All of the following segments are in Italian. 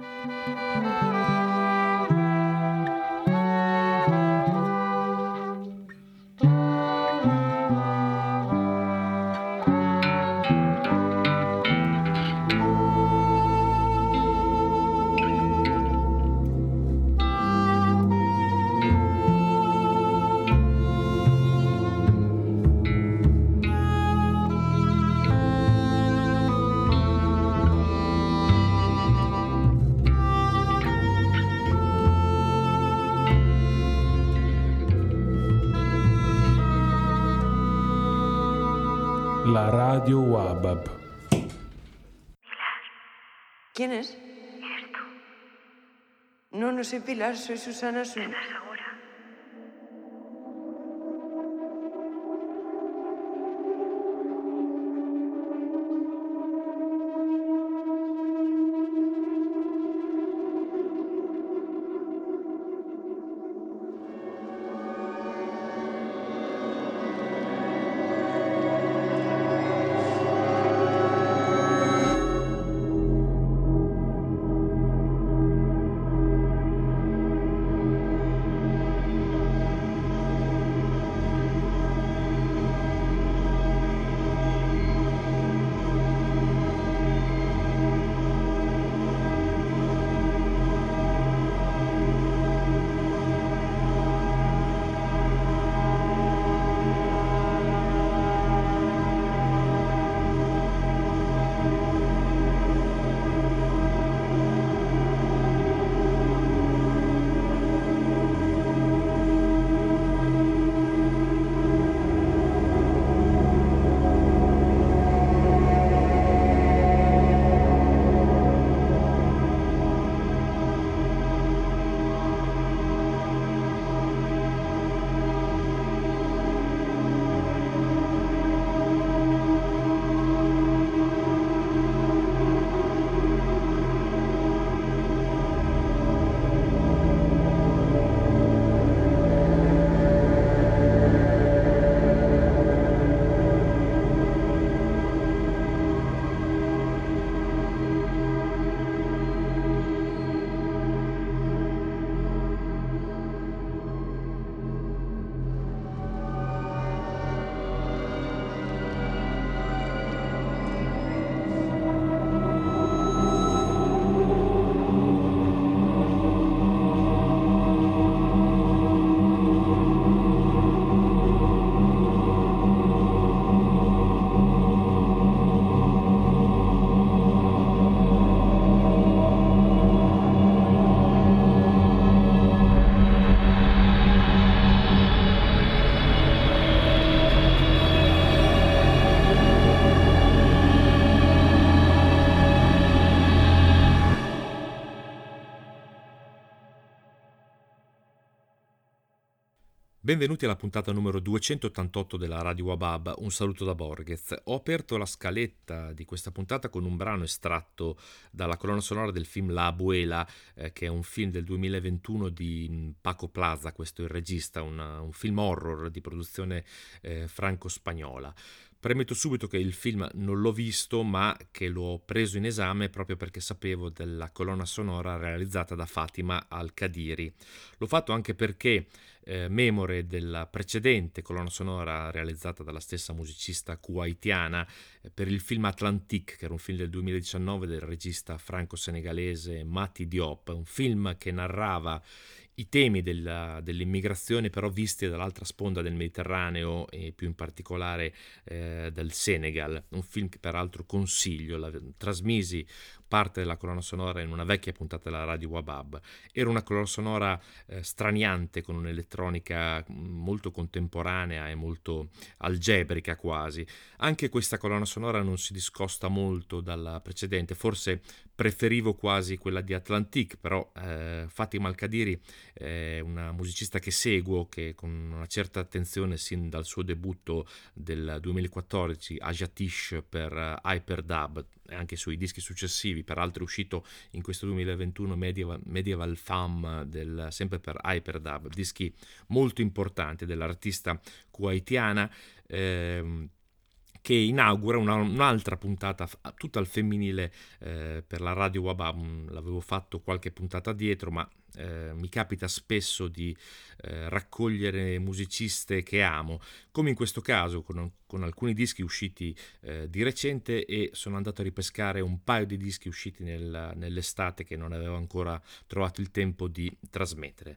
La soy Pilar, soy Susana Sun. Benvenuti alla puntata numero 288 della Radio Wabab, un saluto da Borghez. Ho aperto la scaletta di questa puntata con un brano estratto dalla colonna sonora del film La Abuela, eh, che è un film del 2021 di mm, Paco Plaza, questo è il regista, una, un film horror di produzione eh, franco-spagnola. Premetto subito che il film non l'ho visto, ma che l'ho preso in esame proprio perché sapevo della colonna sonora realizzata da Fatima Al-Kadiri. L'ho fatto anche perché, eh, memore della precedente colonna sonora realizzata dalla stessa musicista kuwaitiana eh, per il film Atlantique, che era un film del 2019 del regista franco-senegalese Mati Diop, un film che narrava i temi della, dell'immigrazione però visti dall'altra sponda del Mediterraneo e più in particolare eh, del Senegal, un film che peraltro consiglio, la, trasmisi parte della colonna sonora in una vecchia puntata della radio Wabab. Era una colonna sonora eh, straniante con un'elettronica mm, molto contemporanea e molto algebrica quasi. Anche questa colonna sonora non si discosta molto dalla precedente, forse preferivo quasi quella di Atlantique, però eh, Fatima Al-Kadiri è una musicista che seguo, che con una certa attenzione sin dal suo debutto del 2014 Ajatish per uh, Hyperdub, anche sui dischi successivi, peraltro è uscito in questo 2021 Medieval, Medieval Femme del, sempre per Hyperdub, dischi molto importanti dell'artista kuwaitiana. Eh, che inaugura una, un'altra puntata tutta al femminile eh, per la radio Wabam. L'avevo fatto qualche puntata dietro, ma eh, mi capita spesso di eh, raccogliere musiciste che amo, come in questo caso con, con alcuni dischi usciti eh, di recente e sono andato a ripescare un paio di dischi usciti nel, nell'estate che non avevo ancora trovato il tempo di trasmettere.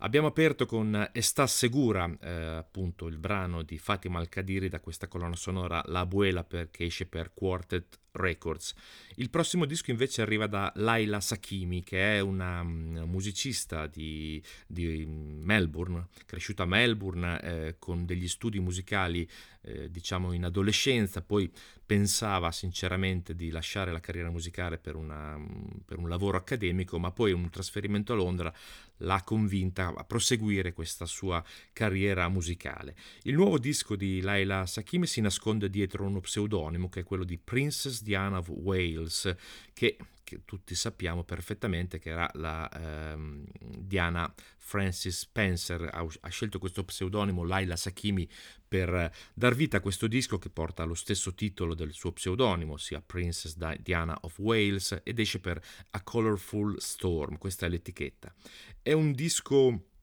Abbiamo aperto con Està Segura, eh, appunto il brano di Fatima Al-Kadiri da questa colonna sonora La Abuela per, che esce per Quartet Records. Il prossimo disco invece arriva da Laila Sakimi, che è una um, musicista di, di, Melbourne, cresciuta a Melbourne eh, con degli studi musicali eh, diciamo in adolescenza, poi pensava sinceramente di lasciare la carriera musicale per, una, per un lavoro accademico, ma poi un trasferimento a Londra l'ha convinta a proseguire questa sua carriera musicale. Il nuovo disco di Laila Sakimi si nasconde dietro uno pseudonimo che è quello di Princess Diana of Wales, che, che tutti sappiamo perfettamente che era la ehm, Diana Francis Spencer, ha, ha, scelto questo pseudonimo Laila Sakimi per dar vita a questo disco che porta lo stesso titolo del suo pseudonimo, ossia Princess Diana of Wales, ed esce per A Colorful Storm, questa è l'etichetta. È un disco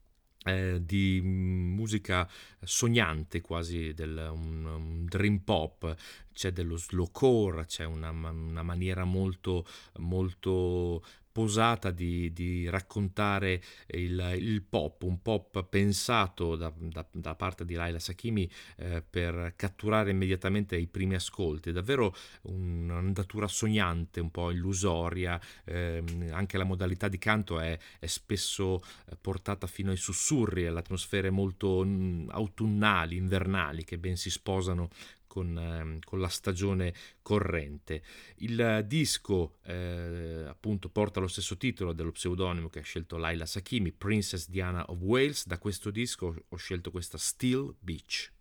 eh, di musica sognante quasi, del, un, un, dream pop, c'è dello slow core, c'è una, una maniera molto, molto posata di, di raccontare il, il, pop, un pop pensato da, da, da parte di Laila Sakimi eh, per catturare immediatamente i primi ascolti, è davvero un'andatura sognante, un po' illusoria, eh, anche la modalità di canto è, è spesso eh, portata fino ai sussurri, alle atmosfere molto mm, autunnali, invernali, che ben si sposano con, eh, con, la stagione corrente. Il disco eh, appunto porta lo stesso titolo dello pseudonimo che ha scelto Laila Sakimi, Princess Diana of Wales. Da questo disco ho scelto questa Still Beach.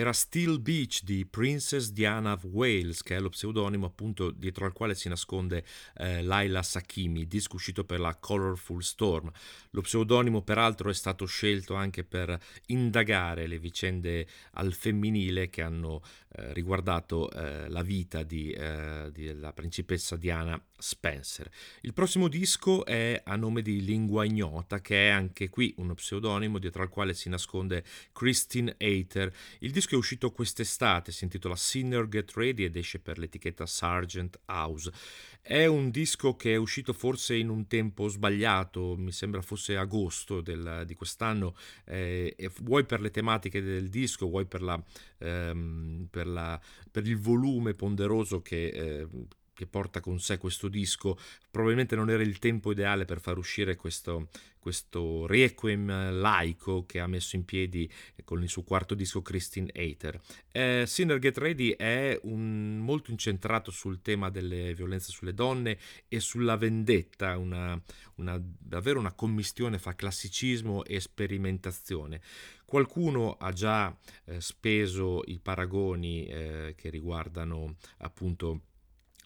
Era Steel Beach di Princess Diana of Wales, che è lo pseudonimo appunto dietro al quale si nasconde eh, Laila Sakimi, disco uscito per la Colorful Storm. Lo pseudonimo peraltro è stato scelto anche per indagare le vicende al femminile che hanno eh, riguardato eh, la vita di, eh, della principessa Diana Spencer. Il prossimo disco è a nome di Lingua Ignota, che è anche qui uno pseudonimo dietro al quale si nasconde Christine Hater. Il disco disco è uscito quest'estate, si intitola Sinner Get Ready ed esce per l'etichetta Sargent House. È un disco che è uscito forse in un tempo sbagliato, mi sembra fosse agosto del, di quest'anno, eh, vuoi per le tematiche del disco, vuoi per, la, ehm, per, la, per il volume ponderoso che, eh, che porta con sé questo disco, probabilmente non era il tempo ideale per far uscire questo, questo requiem laico che ha messo in piedi con il suo quarto disco Christine Hater. Eh, Sinner Get Ready è un, molto incentrato sul tema delle violenze sulle donne e sulla vendetta, una, una, davvero una commistione fra classicismo e sperimentazione. Qualcuno ha già eh, speso i paragoni eh, che riguardano appunto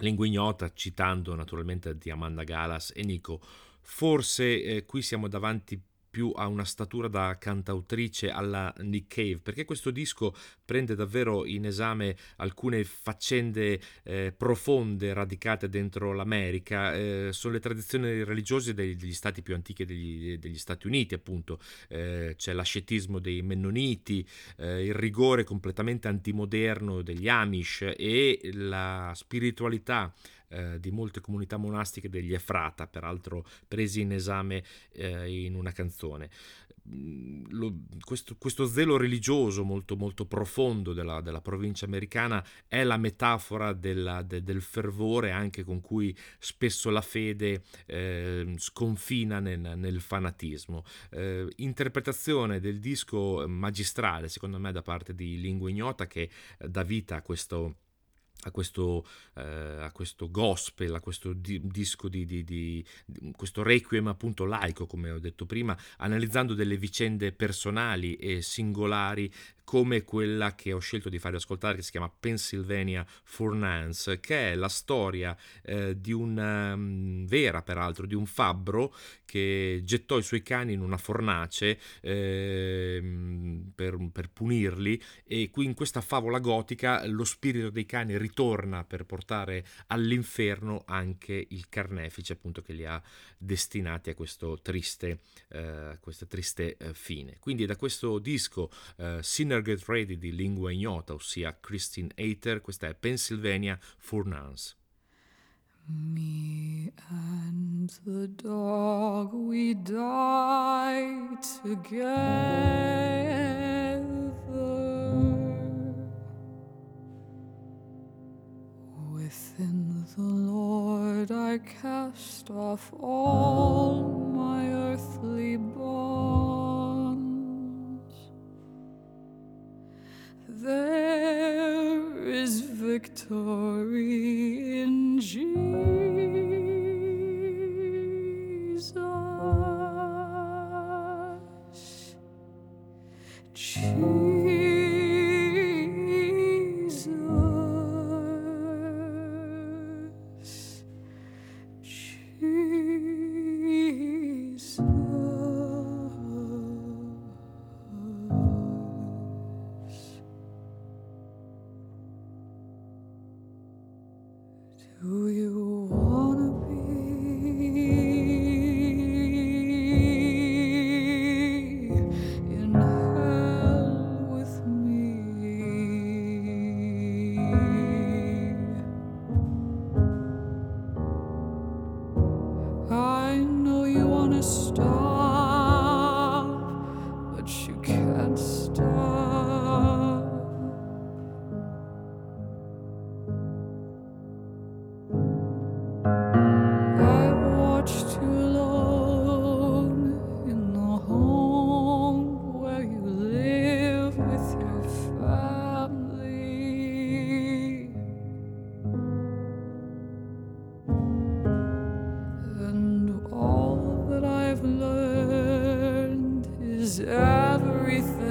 Lingua ignota, citando naturalmente di Amanda Galas e Nico. Forse eh, qui siamo davanti più a una statura da cantautrice alla Nick Cave, perché questo disco prende davvero in esame alcune faccende eh, profonde radicate dentro l'America, eh, sono le tradizioni religiose degli, degli stati più antichi degli, degli Stati Uniti, appunto, eh, c'è l'ascetismo dei Mennoniti, eh, il rigore completamente antimoderno degli Amish e la spiritualità eh, di molte comunità monastiche degli Efrata, peraltro presi in esame eh, in una canzone. Mm, lo, questo, questo, zelo religioso molto, molto profondo della, della, provincia americana è la metafora della, de, del fervore anche con cui spesso la fede eh, sconfina nel, nel fanatismo. Eh, interpretazione del disco magistrale, secondo me, da parte di Lingua Ignota che dà vita a questo a questo, eh, a questo, gospel, a questo di, disco di, di, di, questo requiem appunto laico, come ho detto prima, analizzando delle vicende personali e singolari come quella che ho scelto di farvi ascoltare, che si chiama Pennsylvania for Nance, che è la storia eh, di una um, vera, peraltro, di un fabbro che gettò i suoi cani in una fornace. Eh, per, per, punirli e qui in questa favola gotica lo spirito dei cani ritorna per portare all'inferno anche il carnefice appunto che li ha destinati a questo triste, eh, questa triste eh, fine. Quindi da questo disco eh, Sinner Get Ready di lingua ignota, ossia Christine Hater, questa è Pennsylvania for Nuns. Me and the dog, we die together. Within the Lord, I cast off all my earthly bonds. There is victory in Jesus. everything.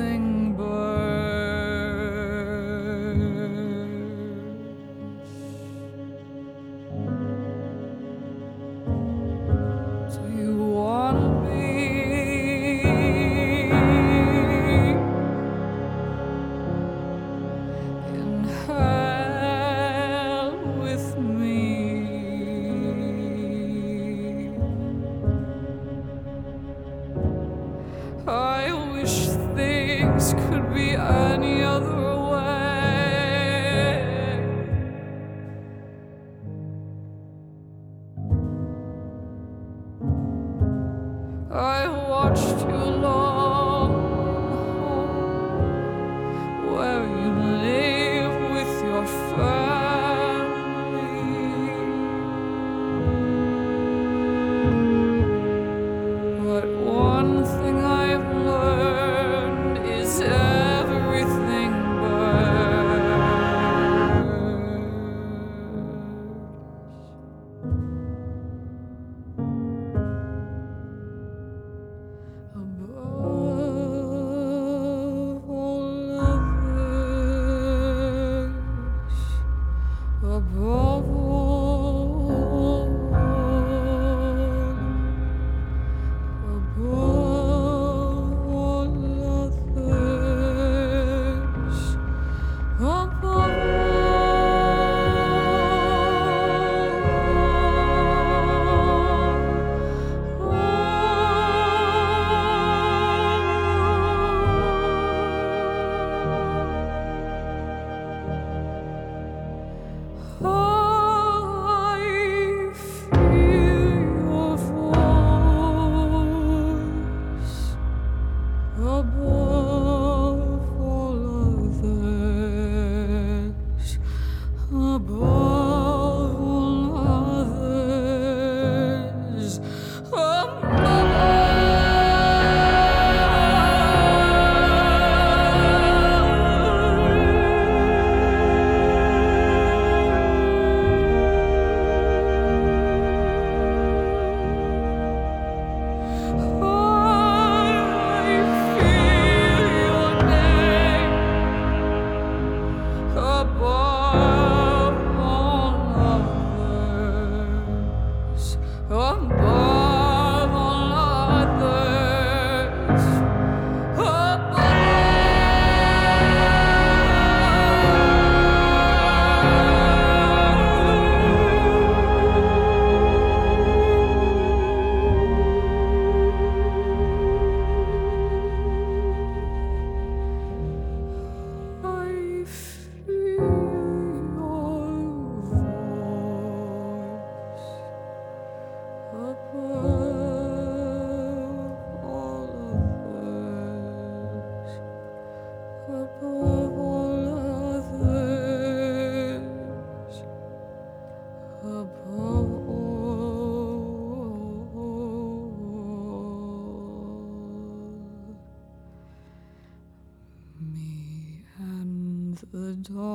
The dog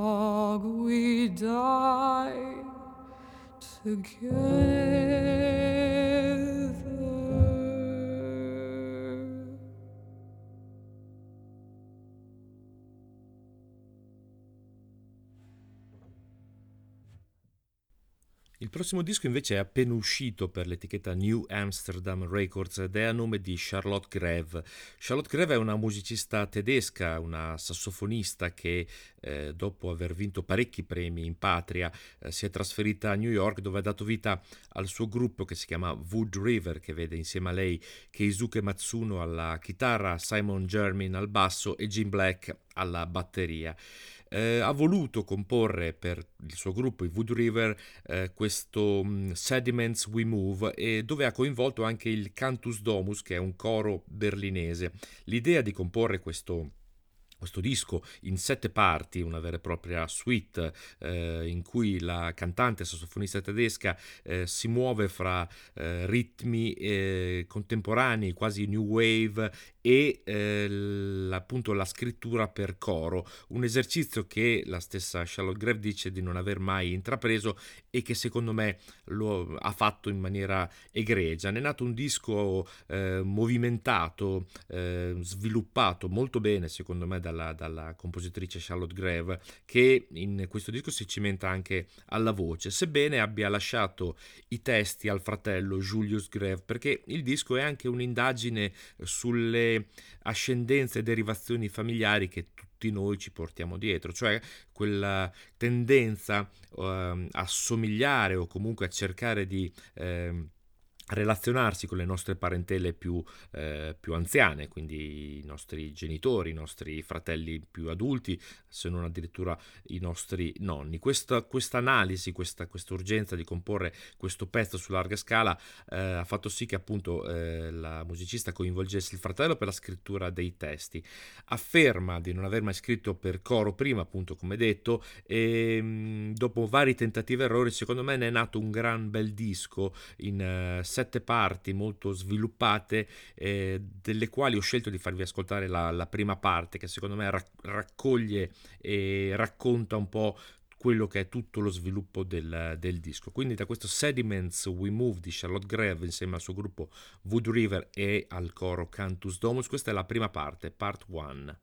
Il prossimo disco invece è appena uscito per l'etichetta New Amsterdam Records ed è a nome di Charlotte Greve. Charlotte Greve è una musicista tedesca, una sassofonista che eh, dopo aver vinto parecchi premi in patria eh, si è trasferita a New York dove ha dato vita al suo gruppo che si chiama Wood River che vede insieme a lei Keisuke Matsuno alla chitarra, Simon Germin al basso e Jim Black alla batteria eh, ha voluto comporre per il suo gruppo, i Voodoo River, eh, questo um, Sediments We Move, e dove ha coinvolto anche il Cantus Domus, che è un coro berlinese. L'idea di comporre questo questo disco in sette parti, una vera e propria suite eh, in cui la cantante sassofonista tedesca eh, si muove fra eh, ritmi eh, contemporanei, quasi new wave e eh, appunto la scrittura per coro, un esercizio che la stessa Charlotte Greve dice di non aver mai intrapreso e che secondo me lo ha fatto in maniera egregia. Ne è nato un disco eh, movimentato, sviluppato molto bene secondo me dalla, dalla, compositrice Charlotte Greve, che in questo disco si cimenta anche alla voce, sebbene abbia lasciato i testi al fratello Julius Greve, perché il disco è anche un'indagine sulle ascendenze e derivazioni familiari che tutti noi ci portiamo dietro, cioè quella tendenza uh, a somigliare o comunque a cercare di... Uh, relazionarsi con le nostre parentele più, eh, più, anziane, quindi i nostri genitori, i nostri fratelli più adulti, se non addirittura i nostri nonni. Questa analisi, questa, urgenza di comporre questo pezzo su larga scala eh, ha fatto sì che appunto eh, la musicista coinvolgesse il fratello per la scrittura dei testi. Afferma di non aver mai scritto per coro prima, appunto come detto, e mh, dopo vari tentativi e errori, secondo me ne è nato un gran bel disco in uh, sette parti molto sviluppate, eh, delle quali ho scelto di farvi ascoltare la, la prima parte, che secondo me rac- raccoglie e racconta un po' quello che è tutto lo sviluppo del, del, disco. Quindi da questo Sediments We Move di Charlotte Greve insieme al suo gruppo Wood River e al coro Cantus Domus, questa è la prima parte, part 1.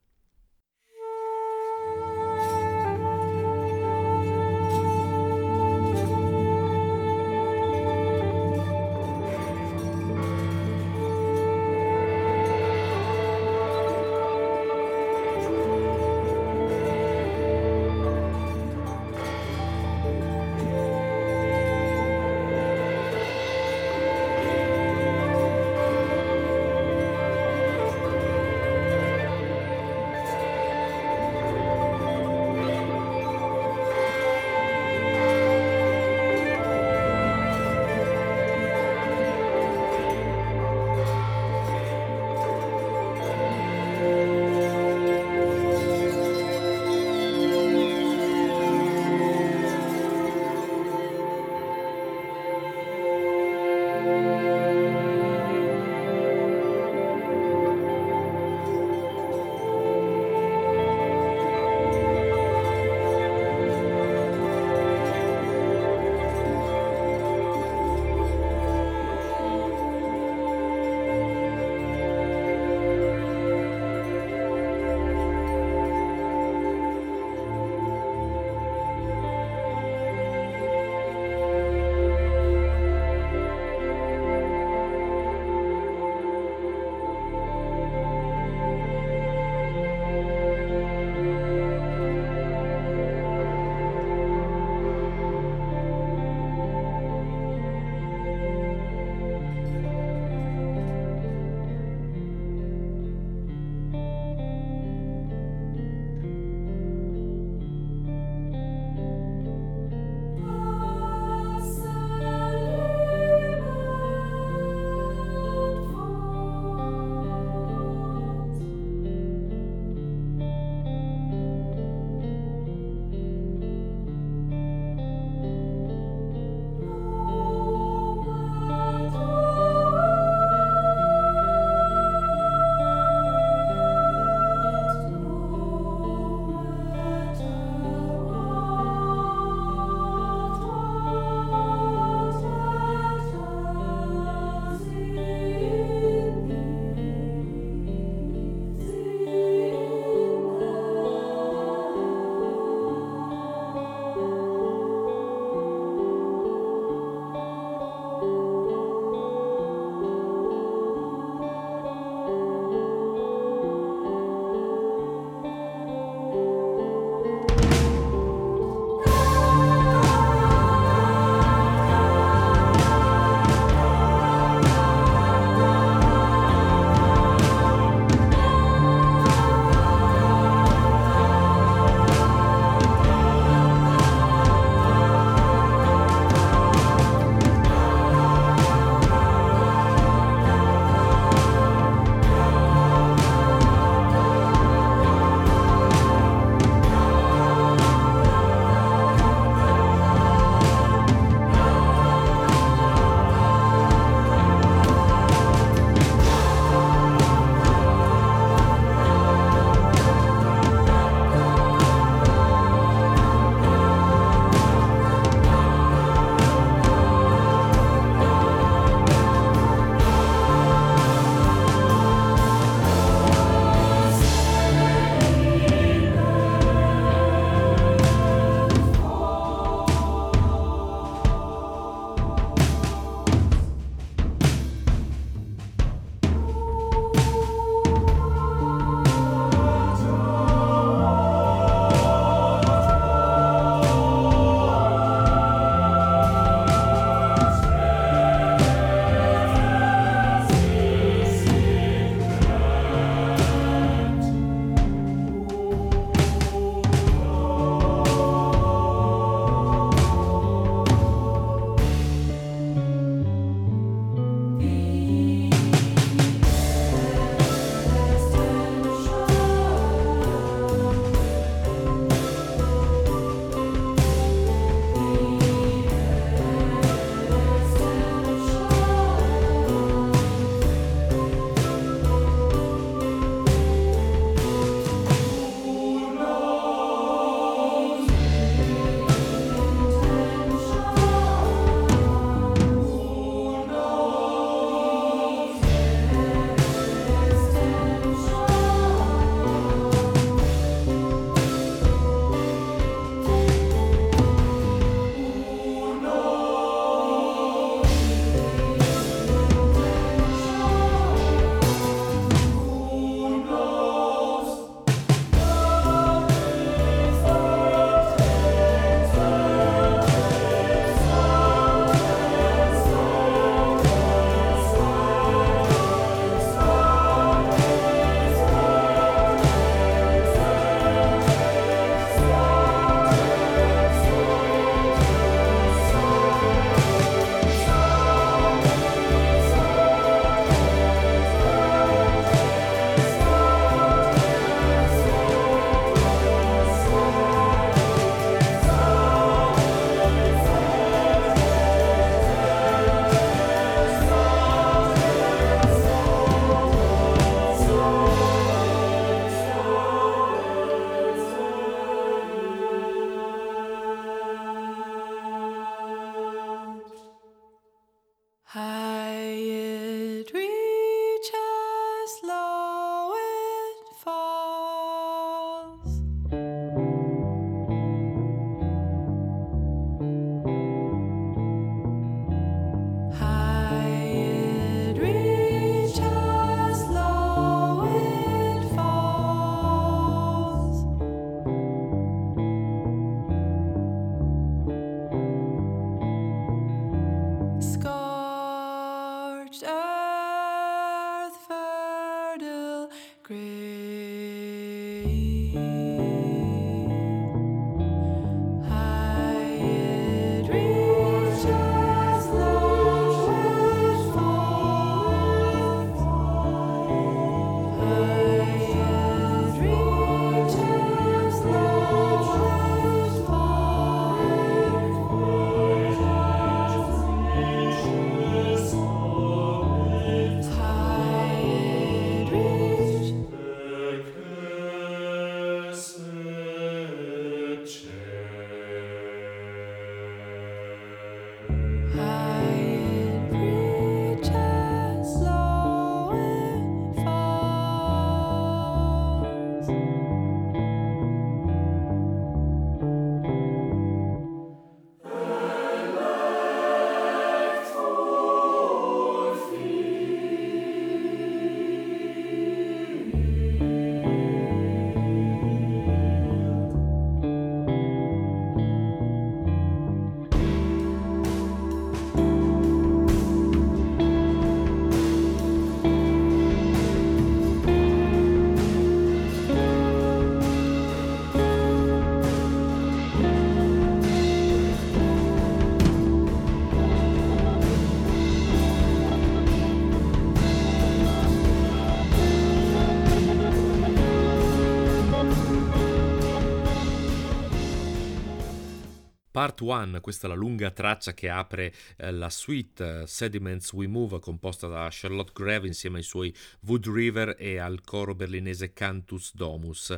Part 1, questa è la lunga traccia che apre eh, la suite eh, Sediments We Move composta da Charlotte Greve insieme ai suoi Wood River e al coro berlinese Cantus Domus.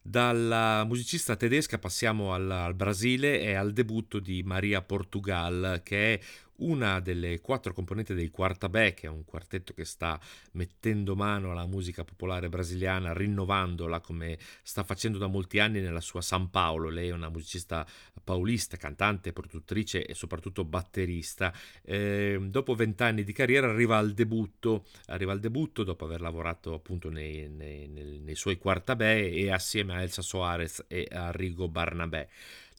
Dalla musicista tedesca passiamo al, al, Brasile e al debutto di Maria Portugal, che è una delle quattro componenti del Quartabè, che è un quartetto che sta mettendo mano alla musica popolare brasiliana, rinnovandola come sta facendo da molti anni nella sua San Paolo. Lei è una musicista paulista, cantante, produttrice e soprattutto batterista. Eh, dopo vent'anni di carriera arriva al debutto, arriva al debutto dopo aver lavorato appunto nei, nei, nei, nei suoi Quartabè e assieme a Elsa Soares e a Rigo Barnabé.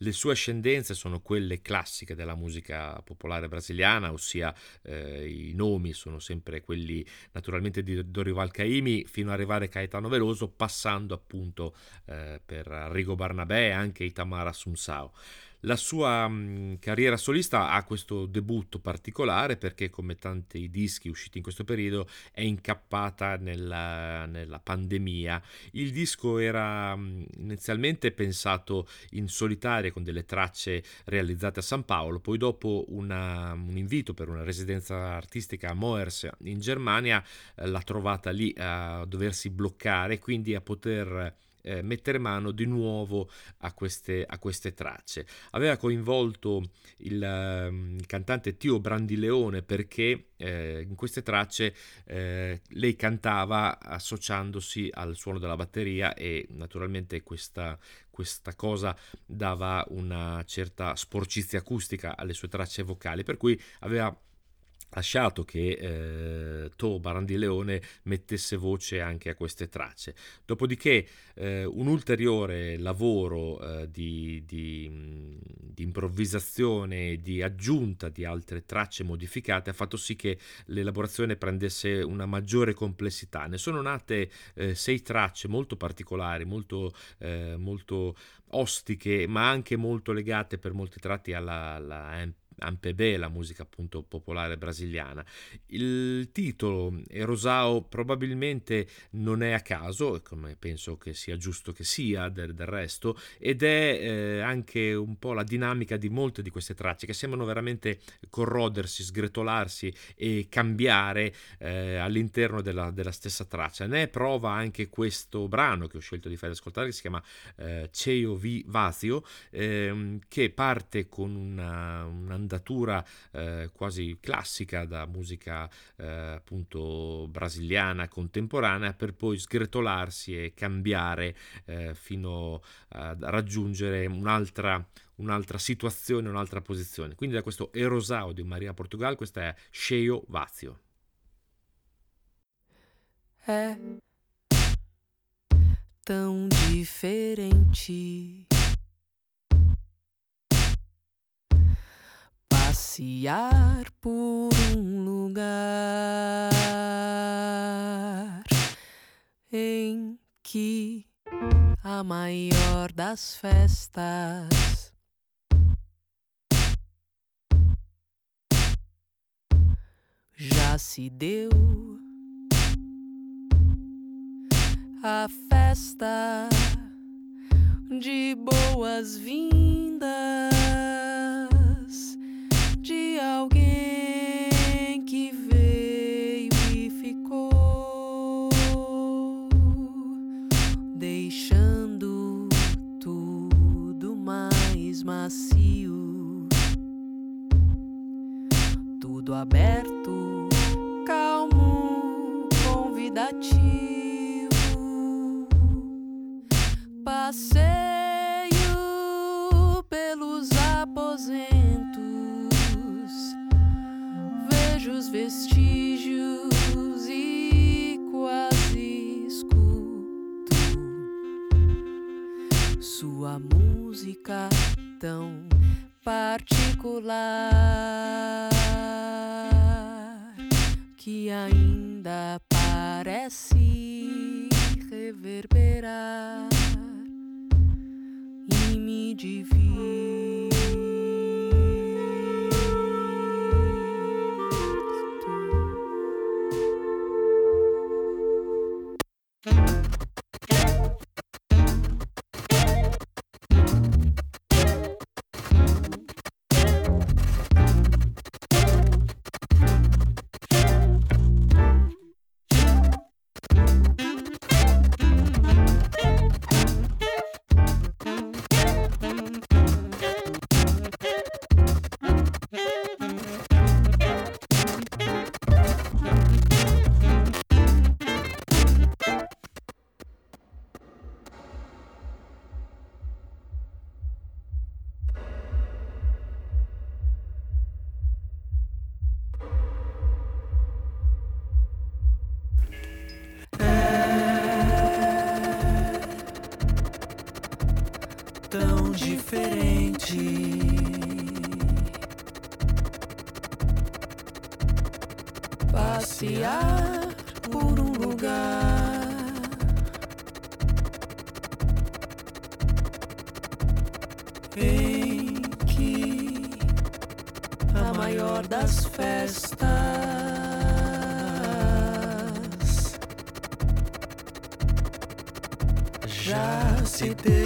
Le sue ascendenze sono quelle classiche della musica popolare brasiliana, ossia eh, i nomi sono sempre quelli naturalmente di Dorival Caimi fino ad arrivare a Caetano Veloso, passando appunto eh, per Rigo Barnabé e anche Itamar Assunção. La sua mh, carriera solista ha questo debutto particolare perché, come tanti dischi usciti in questo periodo, è incappata nella, nella pandemia. Il disco era mh, inizialmente pensato in solitaria con delle tracce realizzate a San Paolo, poi dopo una, un invito per una residenza artistica a Moers in Germania eh, l'ha trovata lì a doversi bloccare, quindi a poter eh, mettere mano di nuovo a queste, a queste tracce. Aveva coinvolto il, um, il cantante Tio Brandileone perché eh, in queste tracce eh, lei cantava associandosi al suono della batteria e naturalmente questa, questa cosa dava una certa sporcizia acustica alle sue tracce vocali, per cui aveva lasciato che eh, To Barandileone mettesse voce anche a queste tracce. Dopodiché eh, un ulteriore lavoro eh, di, di, di, improvvisazione, di aggiunta di altre tracce modificate ha fatto sì che l'elaborazione prendesse una maggiore complessità. Ne sono nate eh, sei tracce molto particolari, molto, eh, molto ostiche, ma anche molto legate per molti tratti alla, alla MPB, la musica appunto popolare brasiliana. Il titolo Erosao probabilmente non è a caso, come penso che sia giusto che sia del, del resto, ed è eh, anche un po' la dinamica di molte di queste tracce che sembrano veramente corrodersi, sgretolarsi e cambiare eh, all'interno della, della, stessa traccia. Ne è prova anche questo brano che ho scelto di fare ascoltare, che si chiama eh, Ceio Vi Vazio, ehm, che parte con una, una un'andatura eh, quasi classica da musica eh, appunto brasiliana contemporanea per poi sgretolarsi e cambiare eh, fino a raggiungere un'altra un'altra situazione, un'altra posizione. Quindi da questo Erosao di Maria Portugal, questa è Cheio Vazio. É tão diferente passear por um lugar em que a maior das festas. Já se deu a festa de boas-vindas de alguém que veio e ficou, deixando tudo mais macio, tudo aberto, calmo, convidativo. Passeio os vestígios e quase escuto sua música tão particular que ainda parece reverberar e me divirto. Em que a maior das festas já se deu.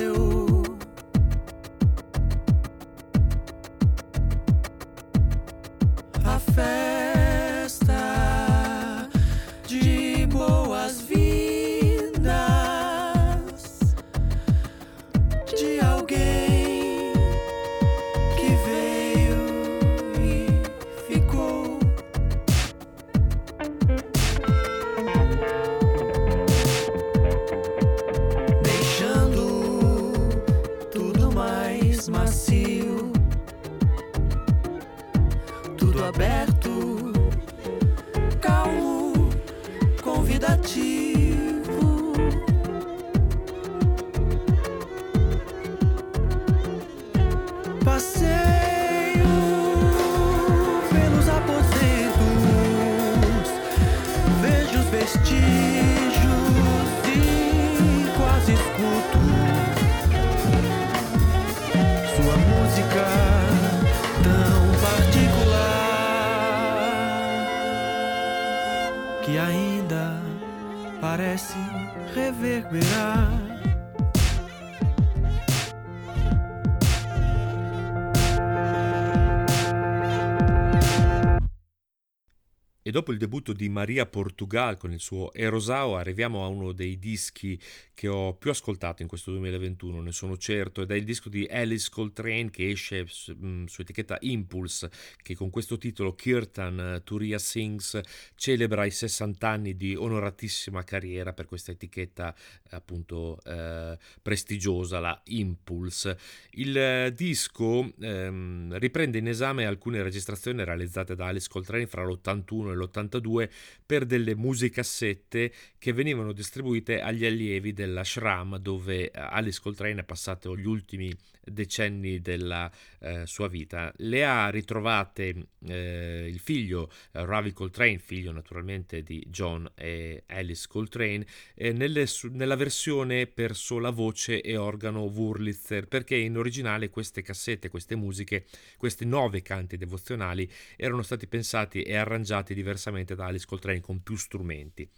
Dopo il debutto di Maria Portugal con il suo Erosao arriviamo a uno dei dischi che ho più ascoltato in questo 2021, ne sono certo, ed è il disco di Alice Coltrane che esce su, mm, etichetta Impulse, che con questo titolo Kirtan eh, Turia Sings celebra i 60 anni di onoratissima carriera per questa etichetta appunto eh, prestigiosa, la Impulse. Il eh, disco ehm, riprende in esame alcune registrazioni realizzate da Alice Coltrane fra l'81 e nell'82 per delle musicassette che venivano distribuite agli allievi della Shram dove eh, Alice Coltrane è passato gli ultimi decenni della eh, sua vita. Le ha ritrovate eh, il figlio eh, Ravi Coltrane, figlio naturalmente di John e Alice Coltrane, eh, nelle, nella versione per sola voce e organo Wurlitzer, perché in originale queste cassette, queste musiche, questi nove canti devozionali erano stati pensati e arrangiati diversamente da Alice Coltrane con più strumenti.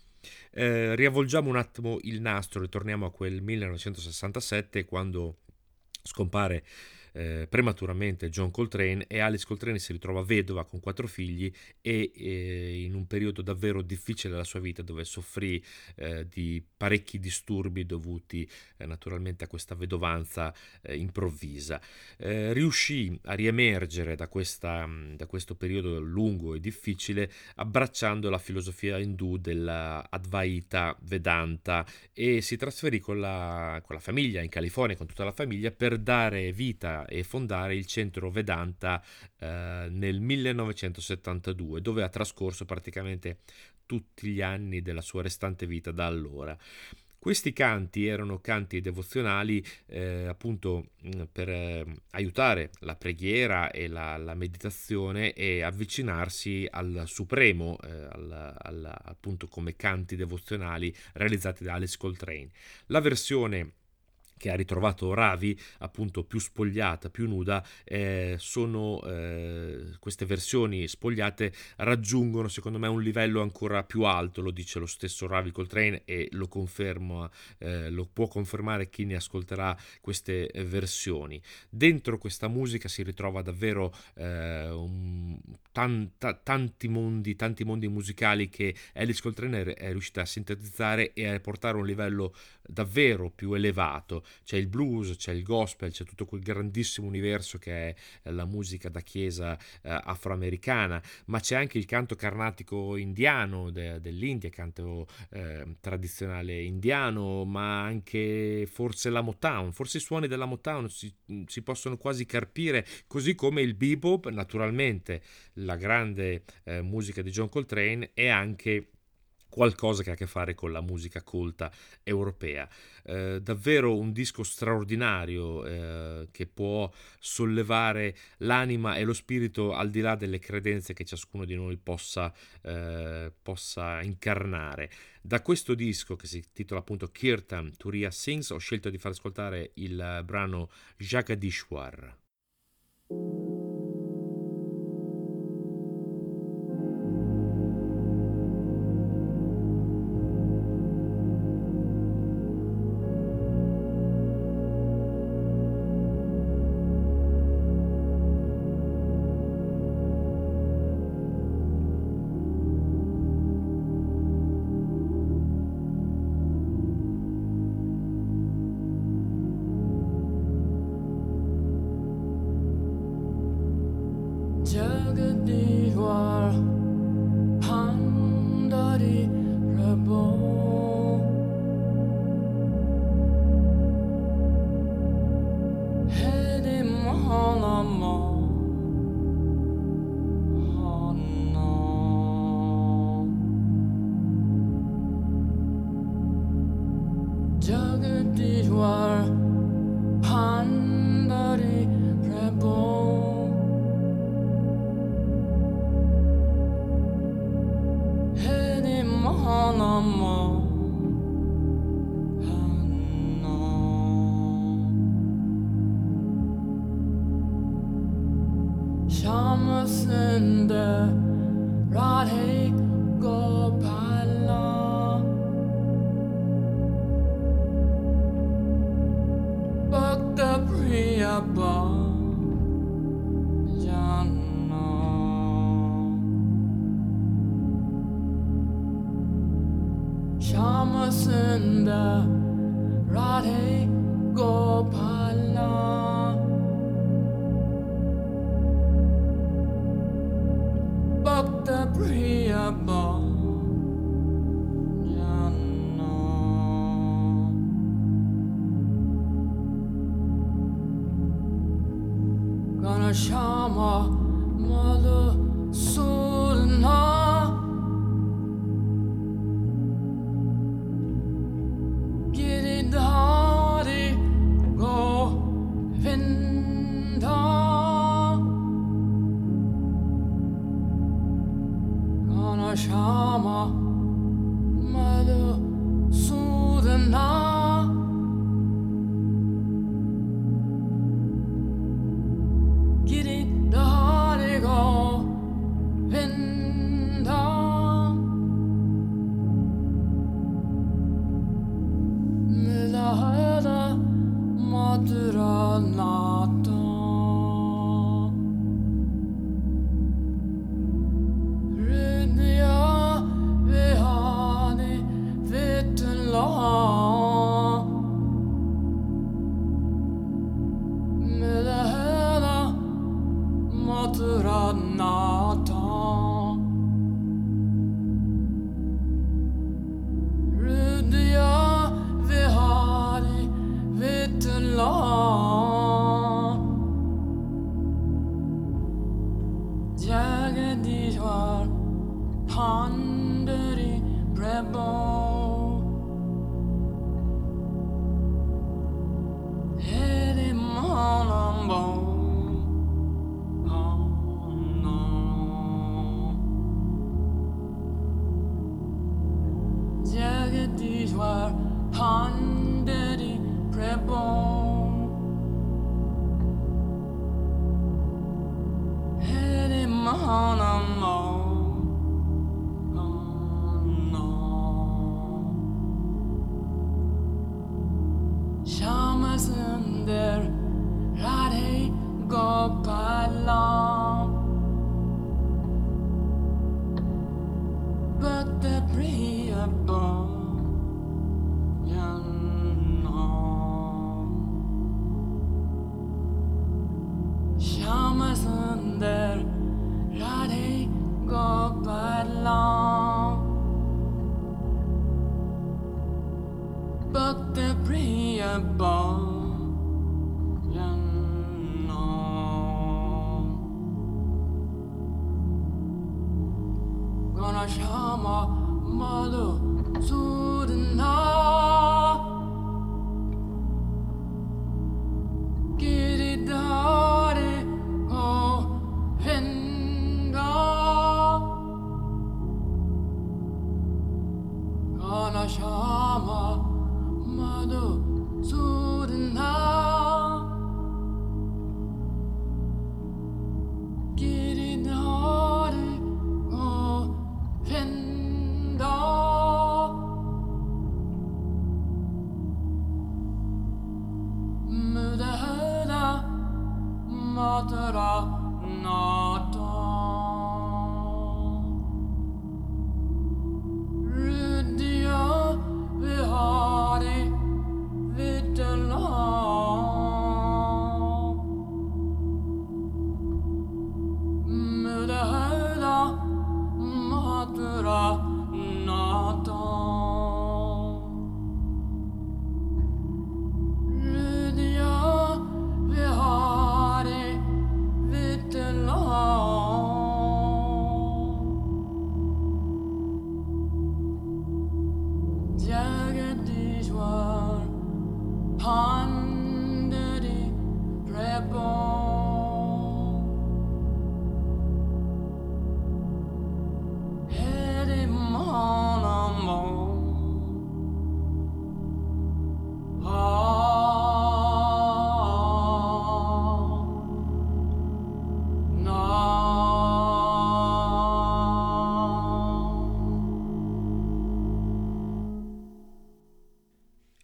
Eh, riavvolgiamo un attimo il nastro, ritorniamo a quel 1967 quando scompare eh, prematuramente John Coltrane e Alice Coltrane si ritrova vedova con quattro figli e eh, in un periodo davvero difficile della sua vita dove soffrì eh, di parecchi disturbi dovuti eh, naturalmente a questa vedovanza eh, improvvisa. Eh, riuscì a riemergere da, questa, da questo periodo lungo e difficile abbracciando la filosofia indù della Advaita Vedanta e si trasferì con la, con la famiglia in California, con tutta la famiglia, per dare vita e fondare il centro Vedanta eh, nel 1972, dove ha trascorso praticamente tutti gli anni della sua restante vita da allora. Questi canti erano canti devozionali eh, appunto mm, per eh, aiutare la preghiera e la, la, meditazione e avvicinarsi al Supremo, eh, al, al, appunto come canti devozionali realizzati da Alice Coltrane. La versione che ha ritrovato Ravi, appunto più spogliata, più nuda, eh, sono eh, queste versioni spogliate raggiungono secondo me un livello ancora più alto, lo dice lo stesso Ravi Coltrane e lo confermo, eh, lo può confermare chi ne ascolterà queste versioni. Dentro questa musica si ritrova davvero eh, un, tanta, tanti mondi, tanti mondi musicali che Alice Coltrane è riuscita a sintetizzare e a portare a un livello davvero più elevato. C'è il blues, c'è il gospel, c'è tutto quel grandissimo universo che è la musica da chiesa eh, afroamericana, ma c'è anche il canto carnatico indiano de, dell'India, canto eh, tradizionale indiano, ma anche forse la Motown, forse i suoni della Motown si, si possono quasi carpire, così come il bebop, naturalmente la grande eh, musica di John Coltrane e anche qualcosa che ha a che fare con la musica colta europea. Eh, davvero un disco straordinario eh, che può sollevare l'anima e lo spirito al di là delle credenze che ciascuno di noi possa, eh, possa incarnare. Da questo disco che si intitola appunto Kirtan Turiya Sings ho scelto di far ascoltare il brano Jagadishwar. temple.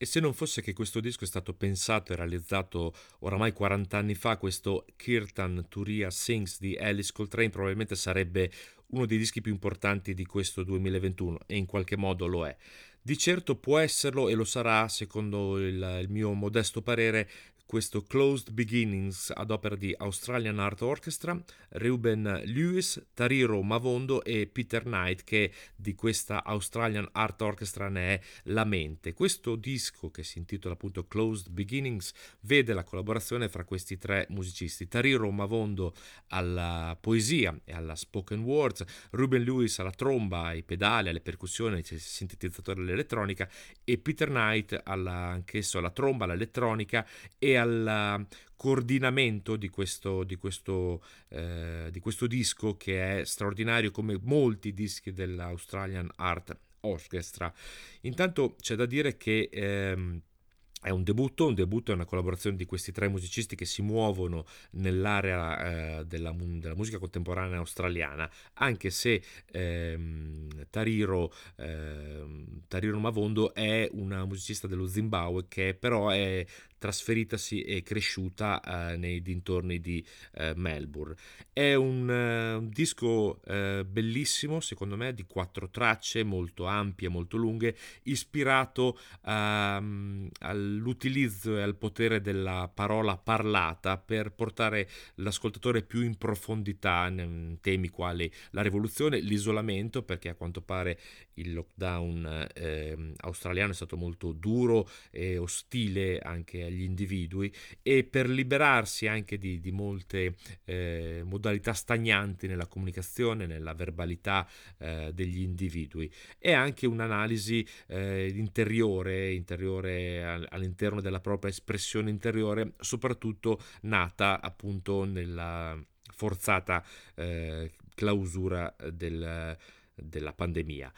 E se non fosse che questo disco è stato pensato e realizzato oramai 40 anni fa, questo Kirtan Turia Sings di Alice Coltrane probabilmente sarebbe uno dei dischi più importanti di questo 2021 e in qualche modo lo è. Di certo può esserlo e lo sarà, secondo il, il mio modesto parere, questo Closed Beginnings ad opera di Australian Art Orchestra, Ruben Lewis, Tariro Mavondo e Peter Knight che di questa Australian Art Orchestra ne è la mente. Questo disco che si intitola appunto Closed Beginnings vede la collaborazione fra questi tre musicisti, Tariro Mavondo alla poesia e alla spoken words, Ruben Lewis alla tromba, ai pedali, alle percussioni, ai sintetizzatori all'elettronica e Peter Knight alla, anch'esso alla tromba, all'elettronica e al coordinamento di questo, di, questo, eh, di questo disco che è straordinario come molti dischi dell'Australian Art Orchestra. Intanto c'è da dire che ehm, è un debutto, un debutto è una collaborazione di questi tre musicisti che si muovono nell'area eh, della, della, musica contemporanea australiana, anche se ehm, Tariro, ehm, Tariro Mavondo è una musicista dello Zimbabwe che però è trasferitasi e cresciuta eh, nei dintorni di eh, Melbourne. È un, eh, un disco eh, bellissimo, secondo me, di quattro tracce molto ampie, molto lunghe, ispirato ehm, all'utilizzo e al potere della parola parlata per portare l'ascoltatore più in profondità in temi quali la rivoluzione, l'isolamento, perché a quanto pare il lockdown eh, australiano è stato molto duro e ostile anche eh, gli individui e per liberarsi anche di, di molte eh, modalità stagnanti nella comunicazione, nella verbalità eh, degli individui. È anche un'analisi eh, interiore, interiore all'interno della propria espressione interiore, soprattutto nata appunto nella forzata eh, clausura del, della pandemia.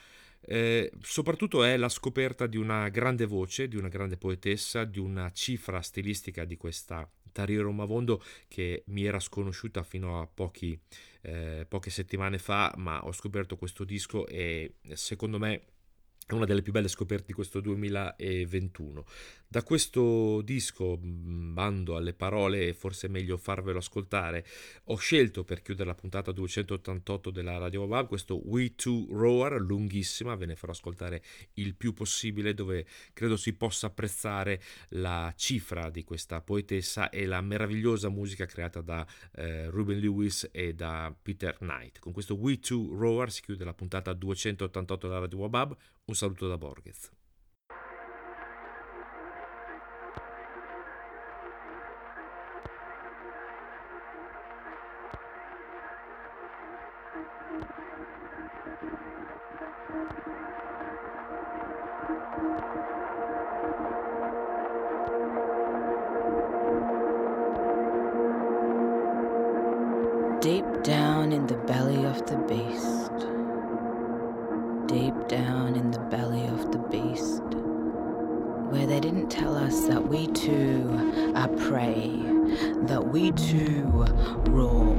Eh, soprattutto è la scoperta di una grande voce, di una grande poetessa, di una cifra stilistica di questa Tariro Mavondo che mi era sconosciuta fino a pochi, eh, poche settimane fa, ma ho scoperto questo disco e secondo me è una delle più belle scoperte di questo 2021. Da questo disco, mm, bando alle parole, e forse è meglio farvelo ascoltare, ho scelto per chiudere la puntata 288 della Radio Wab questo We Two Roar, lunghissima, ve ne farò ascoltare il più possibile, dove credo si possa apprezzare la cifra di questa poetessa e la meravigliosa musica creata da eh, Ruben Lewis e da Peter Knight. Con questo We Two Roar si chiude la puntata 288 della Radio Wab. Un saluto da Borges. That we too roar.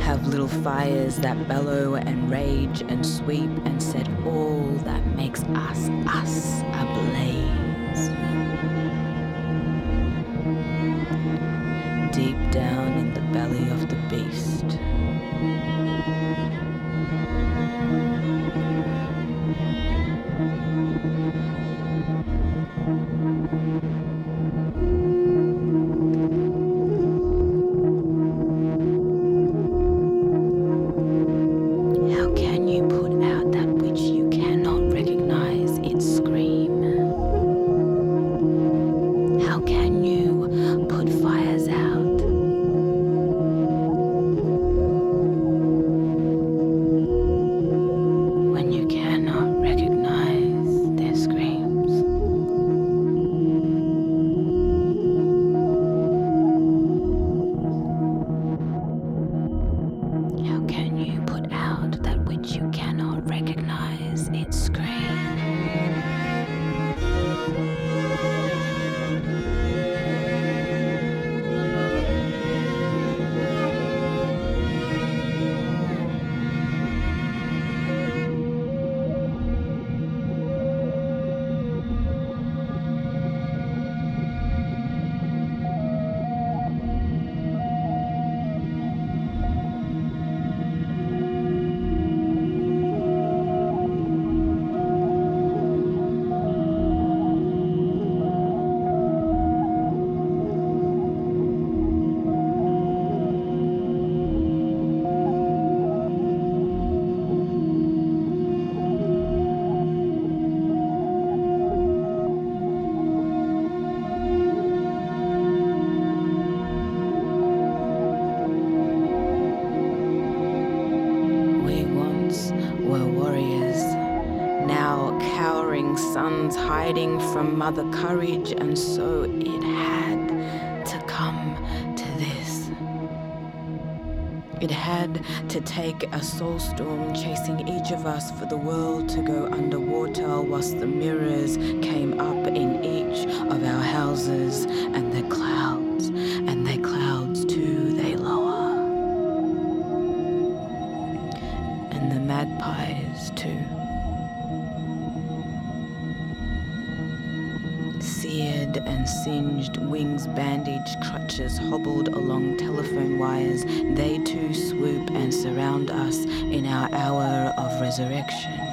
Have little fires that bellow and rage and sweep and set all that makes us us ablaze. Deep down in the belly of Mother Courage, and so it had to come to this. It had to take a soul storm chasing each of us for the world to go underwater whilst the mirrors came up in each of our houses and crutches hobbled along telephone wires, they too swoop and surround us in our hour of resurrection.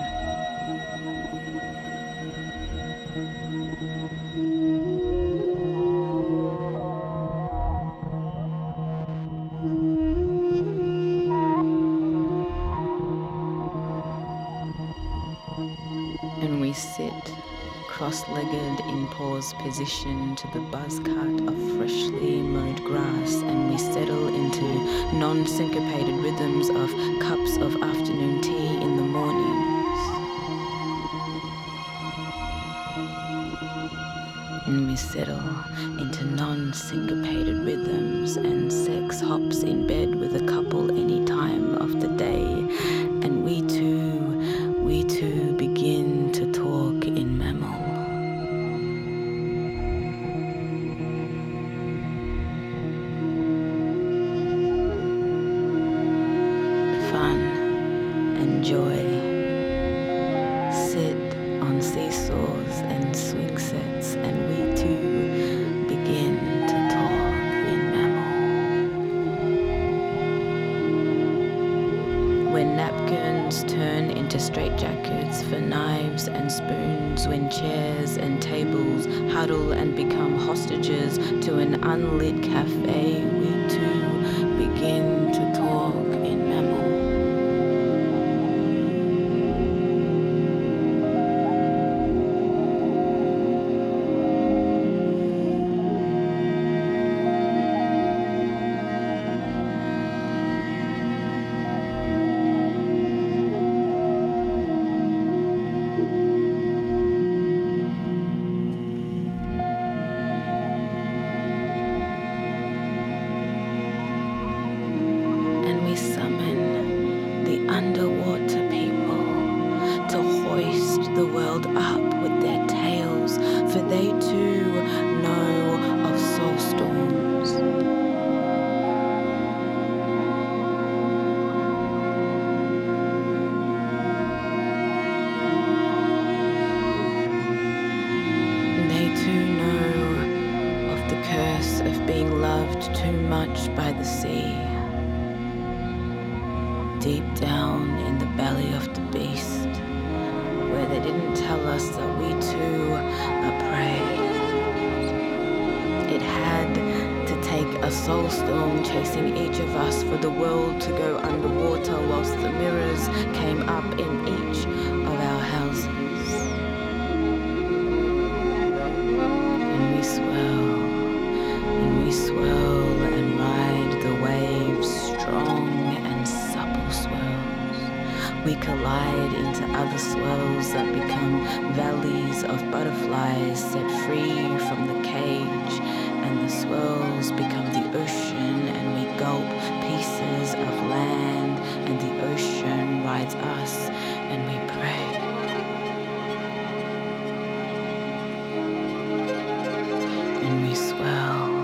And we sit cross legged in pause position to the buzz cut of freshly mowed grass, and we settle into non syncopated rhythms of cups of afternoon tea in the mornings. And we settle into non syncopated rhythms, and sex hops in bed mirrors came up in each of our houses. And we swirl, and we swirl and ride the waves, strong and supple swirls. We collide into other swirls that become valleys of butterflies set free from the cage, and the swirls become the ocean, and we gulp pieces of land, and the ocean rides us, and we pray. and we swirl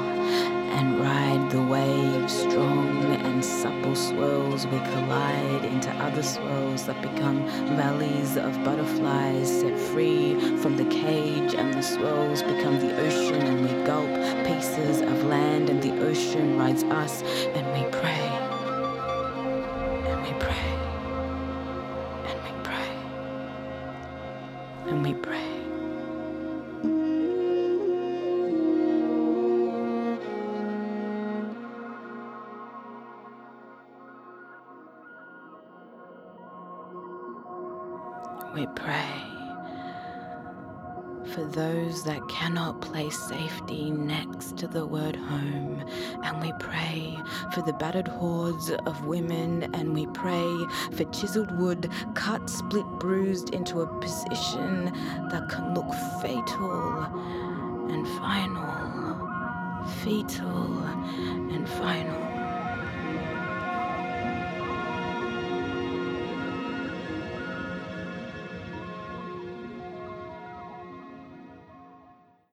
and ride the waves, strong and supple swirls. We collide into other swirls that become valleys of butterflies set free from the cage, and the swirls become the ocean, and we gulp pieces of land, and the ocean rides us, and cannot place safety next to the word home. And we pray for the battered hordes of women. And we pray for chiseled wood cut, split, bruised into a position that can look fatal and final. Fetal and final.